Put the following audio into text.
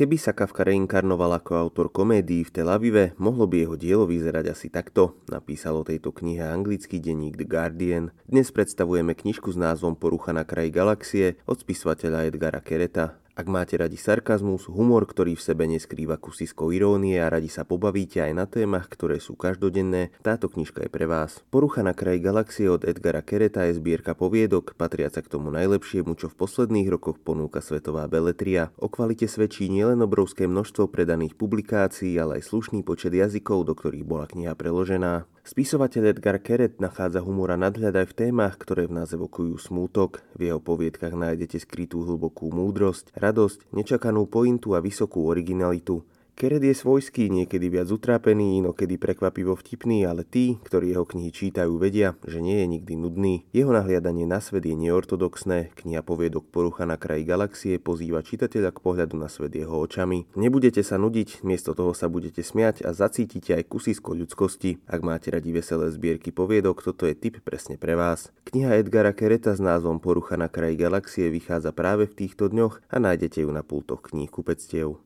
Keby sa Kafka reinkarnoval ako autor komédií v Tel Avive, mohlo by jeho dielo vyzerať asi takto, napísalo tejto knihe anglický denník The Guardian. Dnes predstavujeme knižku s názvom Porucha na kraji galaxie od spisovateľa Edgara Kereta. Ak máte radi sarkazmus, humor, ktorý v sebe neskrýva kusisko irónie a radi sa pobavíte aj na témach, ktoré sú každodenné, táto knižka je pre vás. Porucha na kraji galaxie od Edgara Kereta je zbierka poviedok, patriaca k tomu najlepšiemu, čo v posledných rokoch ponúka svetová beletria. O kvalite svedčí nielen obrovské množstvo predaných publikácií, ale aj slušný počet jazykov, do ktorých bola kniha preložená. Spisovateľ Edgar Keret nachádza humora nadhľad aj v témach, ktoré v nás evokujú smútok. V jeho poviedkach nájdete skrytú hlbokú múdrosť, radosť, nečakanú pointu a vysokú originalitu. Keret je svojský, niekedy viac utrápený, inokedy prekvapivo vtipný, ale tí, ktorí jeho knihy čítajú, vedia, že nie je nikdy nudný. Jeho nahliadanie na svet je neortodoxné, kniha poviedok Porucha na kraji galaxie pozýva čitateľa k pohľadu na svet jeho očami. Nebudete sa nudiť, miesto toho sa budete smiať a zacítite aj kusisko ľudskosti. Ak máte radi veselé zbierky poviedok, toto je tip presne pre vás. Kniha Edgara Kereta s názvom Porucha na kraji galaxie vychádza práve v týchto dňoch a nájdete ju na pultoch kníh kupectiev.